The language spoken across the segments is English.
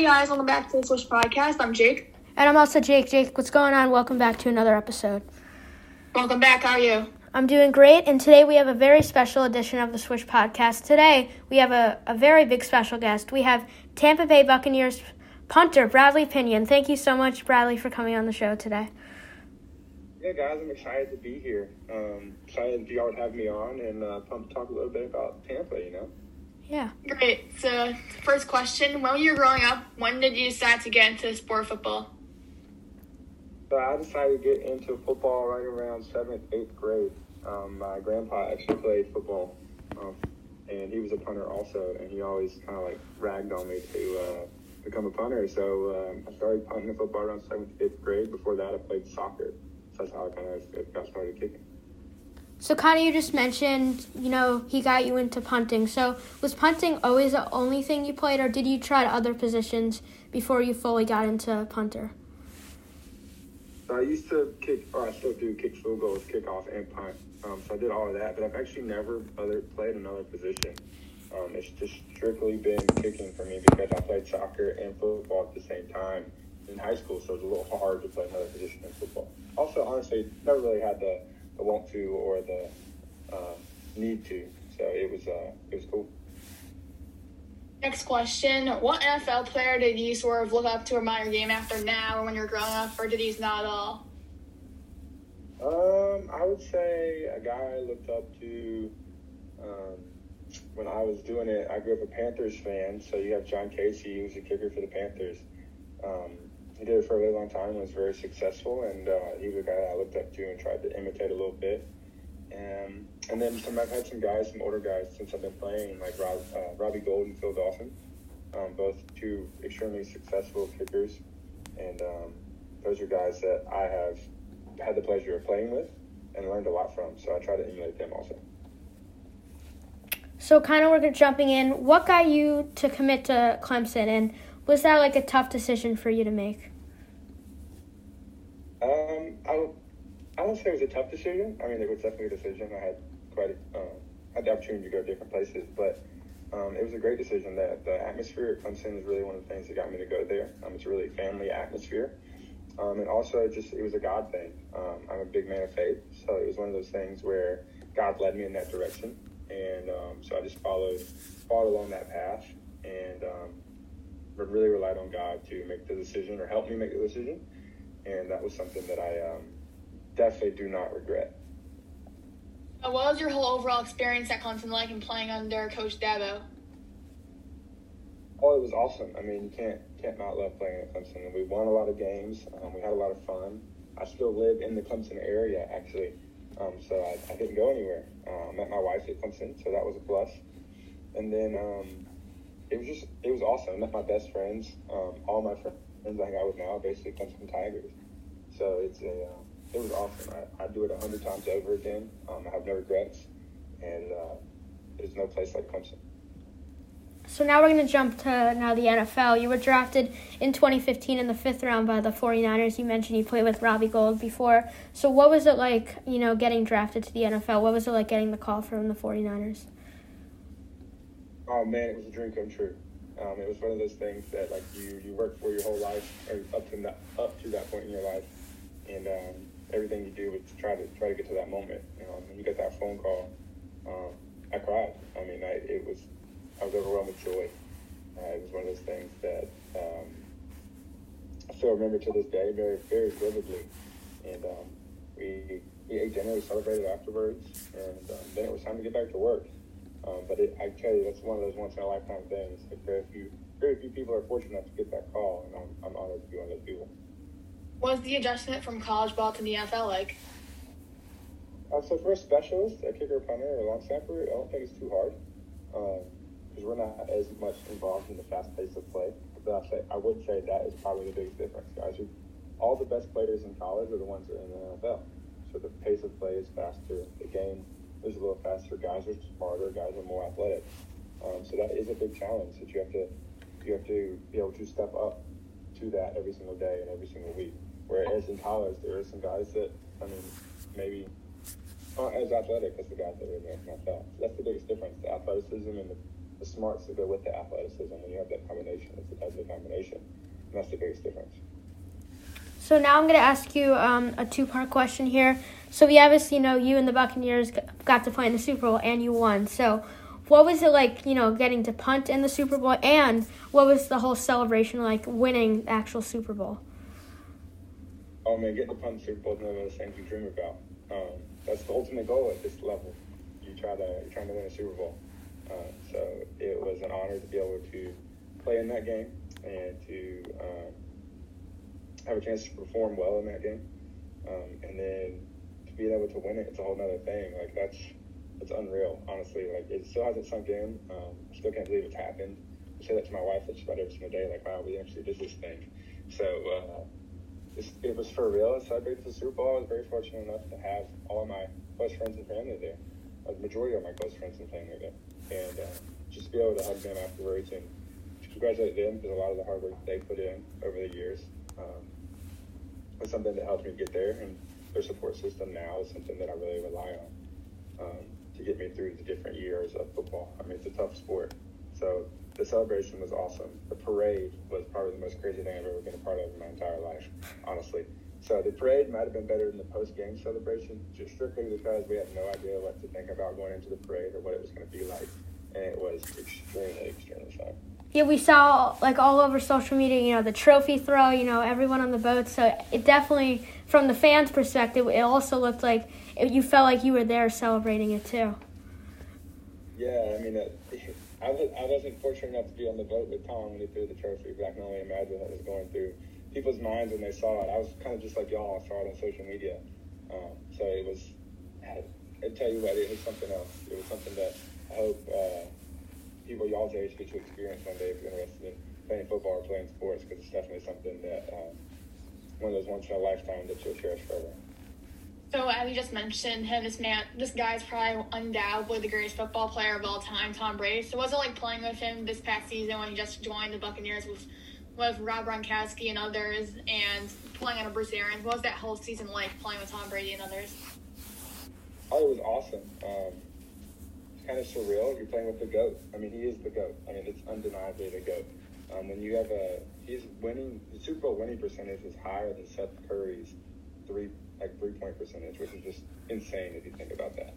Hey guys, welcome back to the Swish Podcast. I'm Jake. And I'm also Jake. Jake, what's going on? Welcome back to another episode. Welcome back. How are you? I'm doing great, and today we have a very special edition of the Swish Podcast. Today we have a, a very big special guest. We have Tampa Bay Buccaneers punter Bradley Pinion. Thank you so much, Bradley, for coming on the show today. Yeah, guys, I'm excited to be here. Um, excited y'all would have me on and uh, pumped to talk a little bit about Tampa, you know? Yeah. Great. So, first question When you were growing up, when did you decide to get into sport football? So, I decided to get into football right around seventh, eighth grade. Um, my grandpa actually played football, um, and he was a punter also, and he always kind of like ragged on me to uh, become a punter. So, um, I started punting football around seventh, eighth grade. Before that, I played soccer. So, that's how I kind of got started kicking. So, of, you just mentioned, you know, he got you into punting. So, was punting always the only thing you played, or did you try other positions before you fully got into punter? So I used to kick, or I still do kick field goals, kickoff, and punt. Um, so I did all of that, but I've actually never other played another position. Um, it's just strictly been kicking for me because I played soccer and football at the same time in high school, so it was a little hard to play another position in football. Also, honestly, never really had the the want to or the uh, need to. So it was uh, it was cool. Next question: What NFL player did you sort of look up to or admire your game after now, or when you were growing up, or did you not at all? Um, I would say a guy I looked up to um, when I was doing it. I grew up a Panthers fan, so you have John Kasay, who was a kicker for the Panthers. Um, he did it for a really long time, was very successful, and uh, he was a guy that I looked up to and tried to imitate a little bit. And and then some, I've had some guys, some older guys since I've been playing, like Rob, uh, Robbie Gould and Phil Dawson, um, both two extremely successful kickers, and um, those are guys that I have had the pleasure of playing with and learned a lot from. So I try to emulate them also. So, kind of, we're jumping in. What got you to commit to Clemson, and was that like a tough decision for you to make? Um, I, I don't say it was a tough decision. I mean, it was definitely a decision. I had quite um, had the opportunity to go different places, but um, it was a great decision. That the atmosphere at Clemson is really one of the things that got me to go there. Um, it's a really family atmosphere, um, and also just it was a God thing. Um, I'm a big man of faith, so it was one of those things where God led me in that direction, and um, so I just followed followed along that path, and um, really relied on God to make the decision or help me make the decision, and that was something that I um, definitely do not regret. What was your whole overall experience at Clemson like and playing under Coach Dabo? Oh, it was awesome. I mean, you can't can't not love playing at Clemson. We won a lot of games. Um, we had a lot of fun. I still live in the Clemson area, actually, um, so I, I, didn't go anywhere. Uh, I met my wife at Clemson, so that was a plus. And then um, it was just it was awesome. I met my best friends. Um, all my friends I hang out with now basically comes from Tigers. So it's a uh, it was awesome. I, I'd do it a hundred times over again. Um, I have no regrets, and uh, there's no place like Clemson. So now we're going to jump to now the NFL. You were drafted in 2015 in the fifth round by the 49ers. You mentioned you played with Robbie Gould before. So what was it like, you know, getting drafted to the NFL? What was it like getting the call from the 49ers? Oh man, it was a dream come true. Um, it was one of those things that like you you work for your whole life or up to that up to that point in your life, and um, everything you do is try to try to get to that moment. You know, when you get that phone call, um, I cried. I mean, I, it was I was overwhelmed with joy. Uh, it was one of those things that um, I still remember to this day very very vividly. And um, we we ate dinner, we celebrated afterwards, and um, then it was time to get back to work. Um, but it, I tell you, that's one of those once in a lifetime things. Like very few, very few people are fortunate enough to get that call, and I'm, I'm honored to be one of those people. Was the adjustment from college ball to the NFL like? Uh, so for a specialist, a kicker, punter, or a long snapper, I don't think it's too hard because um, we're not as much involved in the fast pace of play. But I say I would say that is probably the biggest difference. Guys, all the best players in college are the ones that are in the NFL. So the pace of play is faster. The game is a little faster. Guys are smarter. Guys are more athletic. Um, so that is a big challenge that you have to you have to be able to step up to that every single day and every single week. Whereas in college, there are some guys that I mean maybe aren't as athletic as the guys that are in the NFL. So that's the biggest difference: the athleticism and the the smarts that go with the athleticism. When you have that combination, it's a deadly combination, and that's the biggest difference. So now I'm going to ask you um, a two-part question here. So we obviously know you and the Buccaneers got to play in the Super Bowl and you won. So what was it like, you know, getting to punt in the Super Bowl, and what was the whole celebration like winning the actual Super Bowl? Oh man, getting to punt Super Bowl is one of those things you dream about. Um, that's the ultimate goal at this level. You try to you're trying to win a Super Bowl. Uh, so it was an honor to be able to play in that game and to um, have a chance to perform well in that game, um, and then to be able to win it, it's a whole other thing. Like that's it's unreal, honestly. Like it still hasn't sunk in. Um, I still can't believe it's happened. I say that to my wife just about every single day. Like, wow, we actually did this thing. So uh, it was for real. I celebrated the Super Bowl. I was very fortunate enough to have all of my close friends and family there. A majority of my close friends and family there, and uh, just be able to hug them afterwards and congratulate them because a lot of the hard work they put in over the years um, was something that helped me get there. And their support system now is something that I really rely on. Um, to get me through the different years of football. I mean, it's a tough sport. So the celebration was awesome. The parade was probably the most crazy thing I've ever been a part of in my entire life, honestly. So the parade might have been better than the post-game celebration, just strictly because we had no idea what to think about going into the parade or what it was going to be like, and it was extremely, extremely fun. Yeah, we saw like all over social media, you know, the trophy throw, you know, everyone on the boat. So it definitely, from the fans' perspective, it also looked like you felt like you were there celebrating it too. Yeah, I mean, it, I, was, I wasn't fortunate enough to be on the boat with Tom when he threw the trophy, but I can only imagine what was going through people's minds when they saw it. I was kind of just like y'all, I saw it on social media. Um, so it was, I, I tell you what, it was something else. It was something that I hope uh, people y'all's age get to experience one day if you're interested in playing football or playing sports, because it's definitely something that um, one of those once in a lifetime that you'll cherish forever. So as you just mentioned, him, this man, this guy's probably undoubtedly the greatest football player of all time, Tom Brady. So was it like playing with him this past season when he just joined the Buccaneers with with Rob Gronkowski and others, and playing under Bruce Arians? What was that whole season like playing with Tom Brady and others? Oh, it was awesome. Um, kind of surreal. You're playing with the goat. I mean, he is the goat. I mean, it's undeniably the goat. Um, when you have a, he's winning. The Super Bowl winning percentage is higher than Seth Curry's three like three point percentage, which is just insane if you think about that.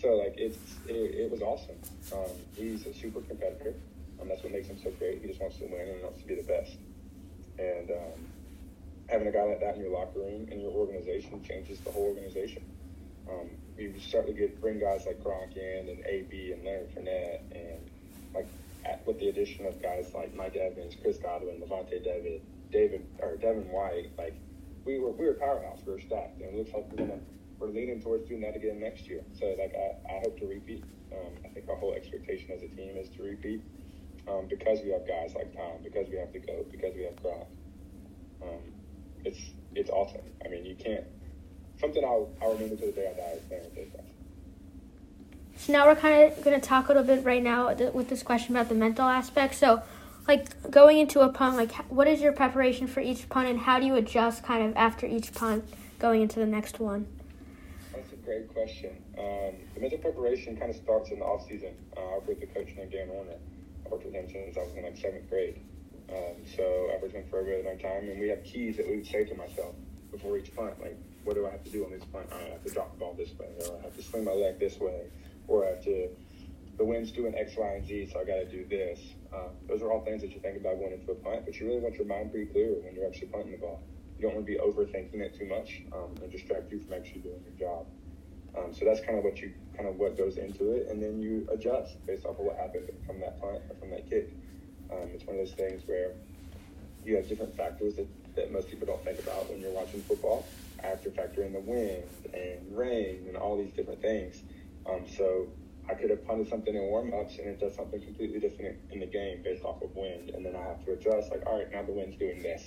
So like it's it, it was awesome. Um, he's a super competitor. Um, that's what makes him so great. He just wants to win and wants to be the best. And um, having a guy like that in your locker room and your organization changes the whole organization. Um, you start to get bring guys like Gronk in and AB and Leonard Fournette and like at, with the addition of guys like Mike Evans, Chris Godwin, Lavonte David, David or Devin White, like we were we were powerhouse. We were stacked, and it looks like we're gonna we're leaning towards doing that again next year. So like I, I hope to repeat. Um, I think our whole expectation as a team is to repeat um, because we have guys like Tom, because we have the goat, because we have Gronk. Um, it's it's awesome. I mean, you can't. Something I'll, I'll remember to the day I die is playing with those guys. So now we're kind of going to talk a little bit right now with this question about the mental aspect. So like going into a punt, like what is your preparation for each punt, and how do you adjust kind of after each punt going into the next one? That's a great question. Um, the mental preparation kind of starts in the off season. Uh, I've worked with a coach named Dan Warner. I've worked with him since I was in like seventh grade. Um, so I've worked with him for a really long time, and we have keys that we would say to myself before each punt, like what do I have to do on this punt? I have to drop the ball this way, or I have to swing my leg this way, or I have to the wind's doing X, Y, and Z, so I got to do this. Uh, those are all things that you think about going into a punt, but you really want your mind pretty clear when you're actually punting the ball. You don't want to be overthinking it too much um, and distract you from actually doing your job. Um, so that's kind of what you kind of what goes into it, and then you adjust based off of what happened from that punt or from that kick. Um, it's one of those things where you have different factors that, that most people don't think about when you're watching football. I have to factor in the wind and rain and all these different things. Um, so I could have punted something in warm ups and it does something completely different in the game based off of wind. And then I have to adjust, like, all right, now the wind's doing this.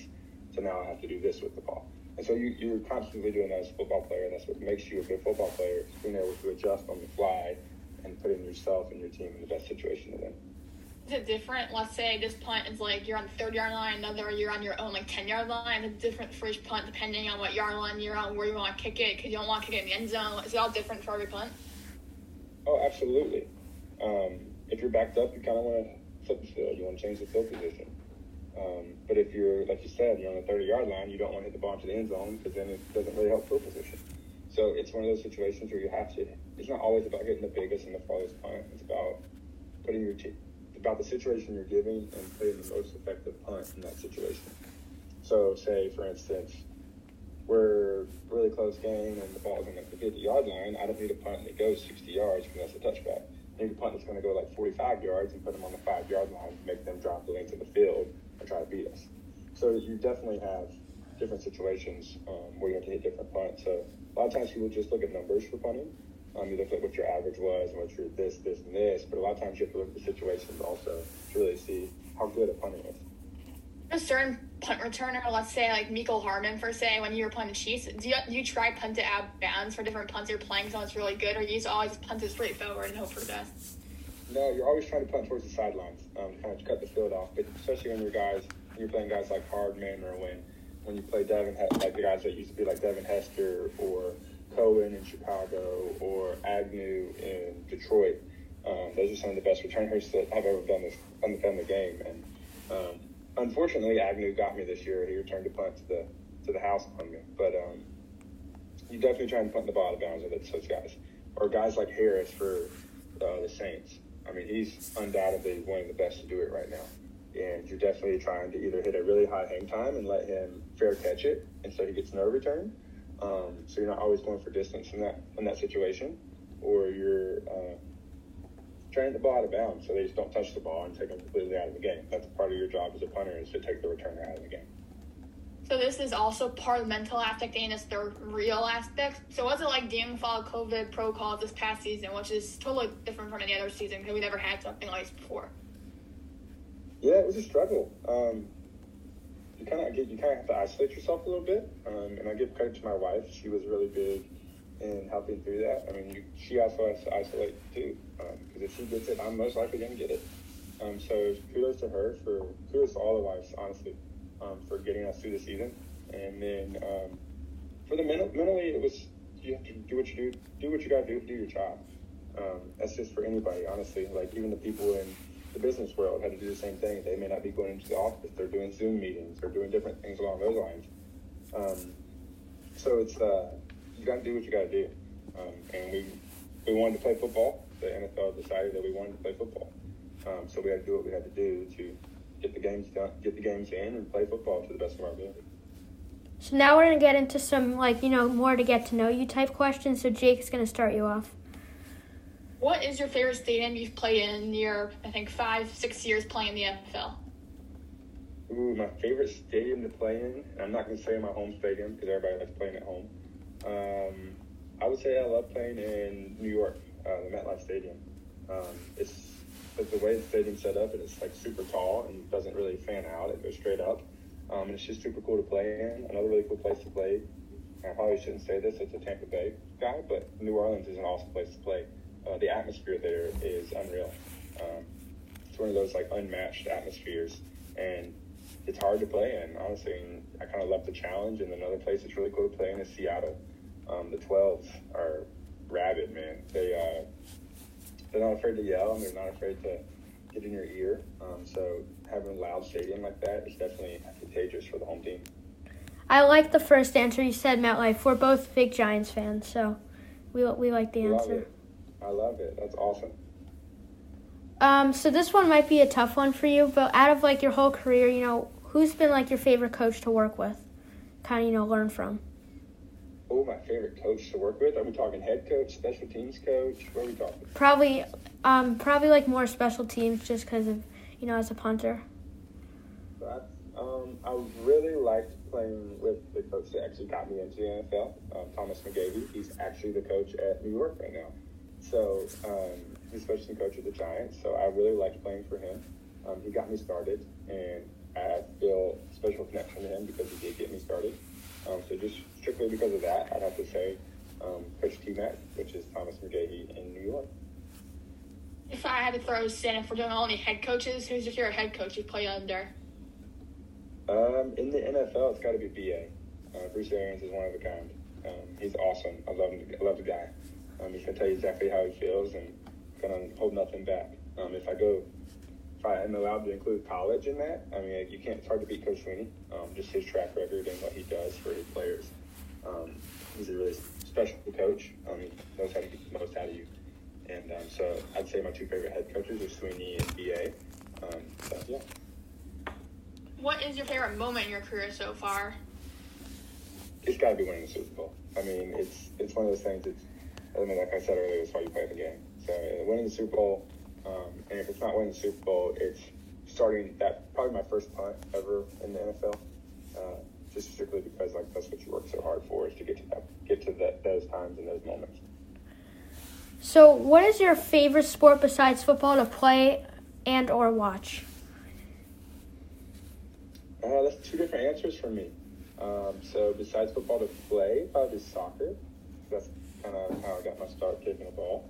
So now I have to do this with the ball. And so you, you're constantly doing that as a football player. And that's what makes you a good football player, being able to adjust on the fly and putting yourself and your team in the best situation to win. Is it different? Let's say this punt is like you're on the third yard line, another you're on your own like ten yard line. It's different for each punt depending on what yard line you're on, where you want to kick it, because you don't want to kick it in the end zone. Is it all different for every punt? Oh, absolutely. Um, if you're backed up, you kind of want to flip the field. You want to change the field position. Um, but if you're, like you said, you're on the 30 yard line, you don't want to hit the ball into the end zone because then it doesn't really help field position. So it's one of those situations where you have to. It's not always about hitting the biggest and the farthest punt. It's about putting your team, about the situation you're giving and playing the most effective punt in that situation. So, say for instance, we're really close game and the ball's on the 50 yard line. I don't need a punt that goes 60 yards because that's a touchback. I need a punt that's going to go like 45 yards and put them on the five yard line, make them drop the length of the field and try to beat us. So you definitely have different situations um, where you have to hit different punts. So a lot of times people just look at numbers for punting. Um, you look at what your average was and what your this, this, and this. But a lot of times you have to look at the situations also to really see how good a punting is. A certain punt returner, let's say like Mecole Hardman for say, when you were playing the Chiefs, do you, do you try punt it out bounds for different punts you're playing so it's really good, or you just always punt it straight forward and hope for the best? No, you're always trying to punt towards the sidelines, um, kind of cut the field off. But especially when you're guys, when you're playing guys like Hardman or when when you play Devin, like the guys that used to be like Devin Hester or Cohen in Chicago or Agnew in Detroit. Um, those are some of the best return returners that I've ever done this done the game. And um, unfortunately, Agnew got me this year. He returned a punt to the to the house on me. But um, you definitely try and punt the ball out of bounds with it's guys, or guys like Harris for uh, the Saints. I mean, he's undoubtedly one of the best to do it right now. And you're definitely trying to either hit a really high hang time and let him fair catch it, and so he gets no return. Um, so you're not always going for distance in that in that situation, or you're uh, trying to ball out of bounds so they just don't touch the ball and take them completely out of the game. That's part of your job as a punter is to take the returner out of the game. So this is also part of the mental aspect and it's the real aspect. So what's it like dealing with all COVID protocols this past season, which is totally different from any other season because we never had something like this before? Yeah, it was a struggle. Um, you kind of you kind of have to isolate yourself a little bit, um, and I give credit to my wife. She was really big in helping through that. I mean, you, she also has to isolate too, because um, if she gets it, I'm most likely to get it. Um, so kudos to her for kudos to all the wives, honestly, um, for getting us through the season. And then um, for the mental, mentally, it was you have to do what you do, do what you got to do do your job. Um, that's just for anybody, honestly. Like even the people in the business world had to do the same thing. They may not be going into the office. They're doing Zoom meetings. They're doing different things along those lines. Um, so it's uh, you got to do what you got to do. Um, and we we wanted to play football. The NFL decided that we wanted to play football. Um, so we had to do what we had to do to get the games done, get the games in, and play football to the best of our ability. So now we're gonna get into some like you know more to get to know you type questions. So Jake's gonna start you off. What is your favorite stadium you've played in your, I think, five, six years playing in the NFL? Ooh, my favorite stadium to play in, and I'm not going to say my home stadium because everybody likes playing at home. Um, I would say I love playing in New York, uh, the MetLife Stadium. Um, it's, it's the way the stadium's set up, and it's like super tall and doesn't really fan out. It goes straight up. Um, and it's just super cool to play in. Another really cool place to play. I probably shouldn't say this it's a Tampa Bay guy, but New Orleans is an awesome place to play uh, the atmosphere there is unreal. Um, it's one of those like unmatched atmospheres, and it's hard to play in. Honestly, and I kind of love the challenge. And another place that's really cool to play in is Seattle. Um, the 12s are rabid, man. They uh, they're not afraid to yell, and they're not afraid to get in your ear. Um, so having a loud stadium like that is definitely advantageous for the home team. I like the first answer you said, MetLife. We're both big Giants fans, so we we like the answer. I love it. That's awesome. Um, so this one might be a tough one for you, but out of like your whole career, you know, who's been like your favorite coach to work with? Kind of, you know, learn from. Oh, my favorite coach to work with? Are we talking head coach, special teams coach? What are we talking? Probably, um, probably like more special teams, just because of you know, as a punter. But, um, I really liked playing with the coach that actually got me into the NFL, um, Thomas McGaughey. He's actually the coach at New York right now. So um, he's assistant coach of the Giants. So I really liked playing for him. Um, he got me started, and I feel a special connection to him because he did get me started. Um, so just strictly because of that, I'd have to say um, Coach T-Mac, which is Thomas McGaughey in New York. If I had to throw a stand if we're doing only head coaches, who's your favorite head coach you play under? Um, in the NFL, it's got to be BA. Uh, Bruce Arians is one of a kind. Um, he's awesome. I love him. I love the guy. Um, he's gonna tell you exactly how he feels and gonna hold nothing back. Um, if I go, if I am allowed to include college in that, I mean, you can't. It's hard to beat Coach Swinney. Um, just his track record and what he does for his players. Um, he's a really special coach. Um, he knows how to get the most out of you. And um, so I'd say my two favorite head coaches are Swinney and BA. Um, so yeah. What is your favorite moment in your career so far? It's got to be winning the Super Bowl. I mean, it's it's one of those things. It's I mean, like I said earlier, it's why you play the game. So winning the Super Bowl, um, and if it's not winning the Super Bowl, it's starting that probably my first punt ever in the NFL. Uh, just strictly because like that's what you work so hard for is to get to that, get to that, those times and those moments. So, what is your favorite sport besides football to play and or watch? Uh, that's two different answers for me. Um, so besides football to play, probably soccer. That's kind of how I got my start kicking a ball.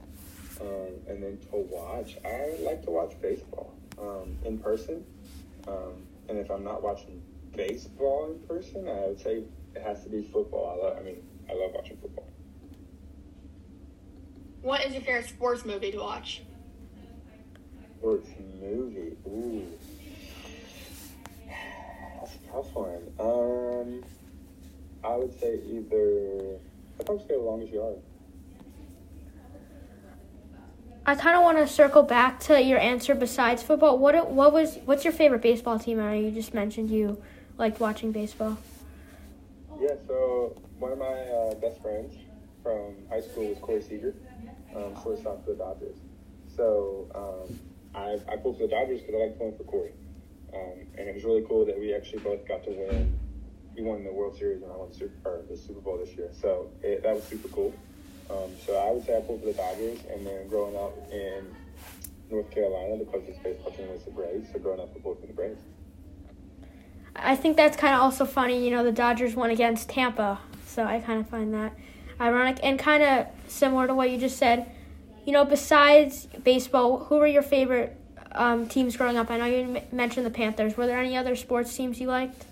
Um, and then to watch, I like to watch baseball um, in person. Um, and if I'm not watching baseball in person, I would say it has to be football. I love, I mean, I love watching football. What is your favorite sports movie to watch? Sports movie, ooh That's a tough one. Um, I would say either. I'd probably say the longest yard. I kind of want to circle back to your answer besides football. What what was what's your favorite baseball team? I you just mentioned you liked watching baseball. Yeah, so one of my uh, best friends from high school was Corey Seager, um, shortstop for the Dodgers. So um, I I pulled for the Dodgers because I like pulling for Corey. Um, and it was really cool that we actually both got to win. He won the World Series and I won the Super, or the Super Bowl this year. So it, that was super cool. Um, so I I pulled for the Dodgers. And then growing up in North Carolina, the closest baseball team was the Braves. So growing up, I pulled for the Braves. I think that's kind of also funny. You know, the Dodgers won against Tampa. So I kind of find that ironic and kind of similar to what you just said. You know, besides baseball, who were your favorite um, teams growing up? I know you mentioned the Panthers. Were there any other sports teams you liked?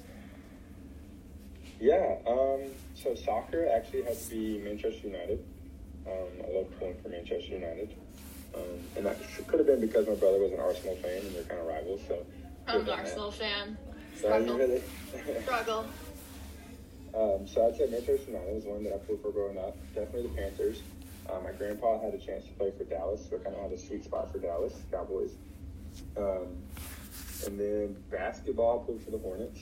Yeah, um, so soccer actually had to be Manchester United. Um, I love pulling for Manchester United. Um, and that could have been because my brother was an Arsenal fan and they're kind of rivals. So I'm an Arsenal fan. Struggle. really? Struggle. Um, so I'd say Manchester United was one that I pulled for growing up. Definitely the Panthers. Um, my grandpa had a chance to play for Dallas, so I kind of had a sweet spot for Dallas Cowboys. Um, and then basketball, pulled for the Hornets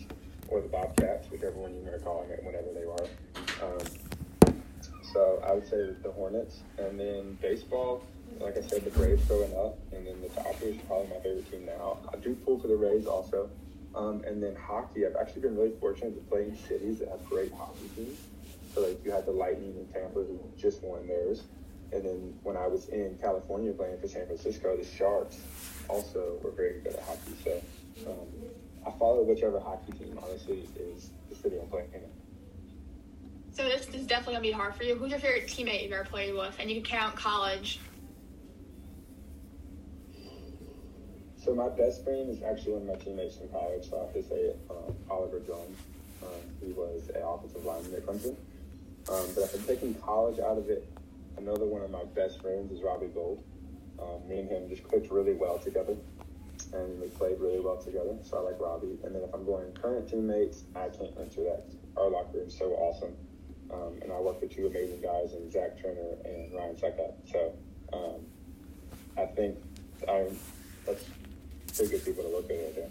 or the Bobcats, whichever one you are calling it, whenever they are. Um, so I would say the Hornets, and then baseball. Like I said, the Braves growing up, and then the Dodgers probably my favorite team now. I do pull for the Rays also, um, and then hockey. I've actually been really fortunate to play in cities that have great hockey teams. So like you had the Lightning in Tampa who just won theirs, and then when I was in California playing for San Francisco, the Sharks also were very good at hockey. So um, I follow whichever hockey team, honestly, is the city I'm playing in. So this, is definitely gonna be hard for you. Who's your favorite teammate you've ever played with? And you can count college. So my best friend is actually one of my teammates from college. So I have to say um, Oliver Jones. Um, he was an offensive lineman at Clemson. Um, but if I'm taking college out of it, another one of my best friends is Robbie Gould. Um, me and him just clicked really well together, and we played really well together. So I like Robbie. And then if I'm going current teammates, I can't answer that. Our locker room is so awesome, um, and I work with two amazing guys, and Zach Triner and Ryan Succop. So um, I think I'm, that's pretty good people to look at right there.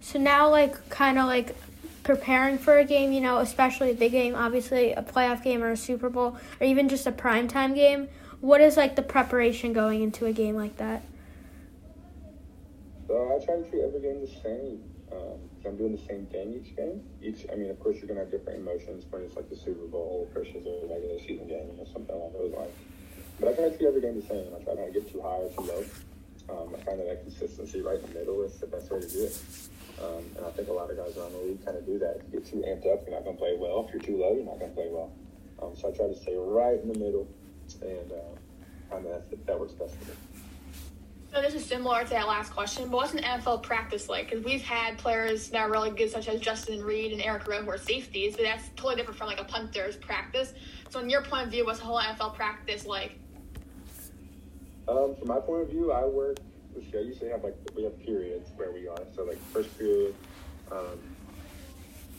So now, like, kind of like preparing for a game, you know, especially a big game, obviously a playoff game or a Super Bowl, or even just a primetime game what is like the preparation going into a game like that? So I try to treat every game the same. Um, I'm doing the same thing each game. Each, I mean, of course, you're gonna have different emotions when it's like the Super Bowl versus a regular season game or something along those lines. But I try to treat every game the same. I try not to get too high or too low. Um, I find that, that consistency right in the middle is the best way to do it. Um, and I think a lot of guys around the league kind of do that. If you get too amped up, you're not to play well. If you're too low, you're not to play well. Um, so I try to stay right in the middle and uh, kind of that works best for me. So this is similar to that last question, but what's an NFL practice like? Because we've had players that are really good, such as Justin Reid and Eric Rowe, who are safeties, but that's totally different from like a punter's practice. So, in your point of view, what's the whole NFL practice like? Um, from my point of view, I work. Let's see, I usually have like we have periods where we are. So like first period, um,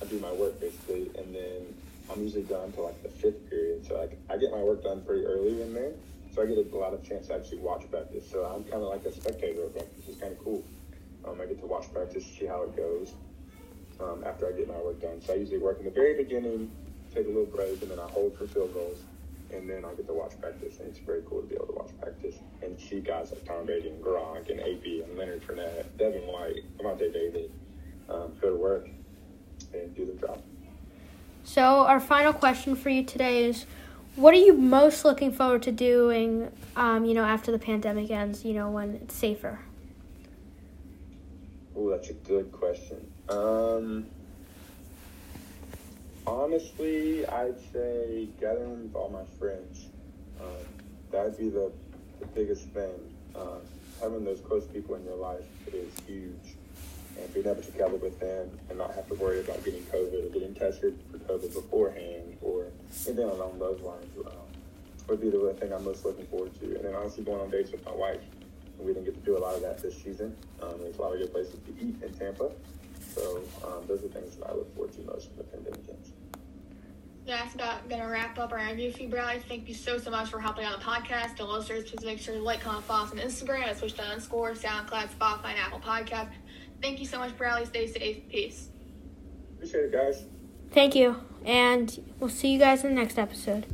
I do my work basically, and then I'm usually done till like the fifth period. So like I get my work done pretty early in there, so I get a lot of chance to actually watch practice. So I'm kind of like a spectator of practice. It's kind of cool. Um, I get to watch practice, see how it goes. Um, after I get my work done, so I usually work in the very beginning, take a little break, and then I hold for field goals and then I get to watch practice, and it's very cool to be able to watch practice and see guys like Tom Brady and Gronk and AB and Leonard Fournette, Devin White, Lavonte David um, go to work and do the job. So our final question for you today is, what are you most looking forward to doing? Um, you know, after the pandemic ends, you know, when it's safer. Oh, that's a good question. Um, honestly, I'd say gathering with all my friends. Um, that'd be the, the biggest thing. Uh, having those close people in your life is huge. And being able to travel with them and not have to worry about getting COVID or getting tested for COVID beforehand or anything along those lines um, would be the thing I'm most looking forward to. And then honestly, going on dates with my wife. We didn't get to do a lot of that this season. Um, there's a lot of good places to eat in Tampa. So um, those are things that I look forward to most from the pandemic ends. That's about gonna wrap up our interview for you, Bradley. Thank you so so much for hopping on the podcast. To listeners, please make sure to like, comment, follow us on Instagram at swish underscore SoundCloud, Spotify, and Apple Podcast. Thank you so much, Bradley. Stay safe. Peace. Appreciate it, guys. Thank you, and we'll see you guys in the next episode.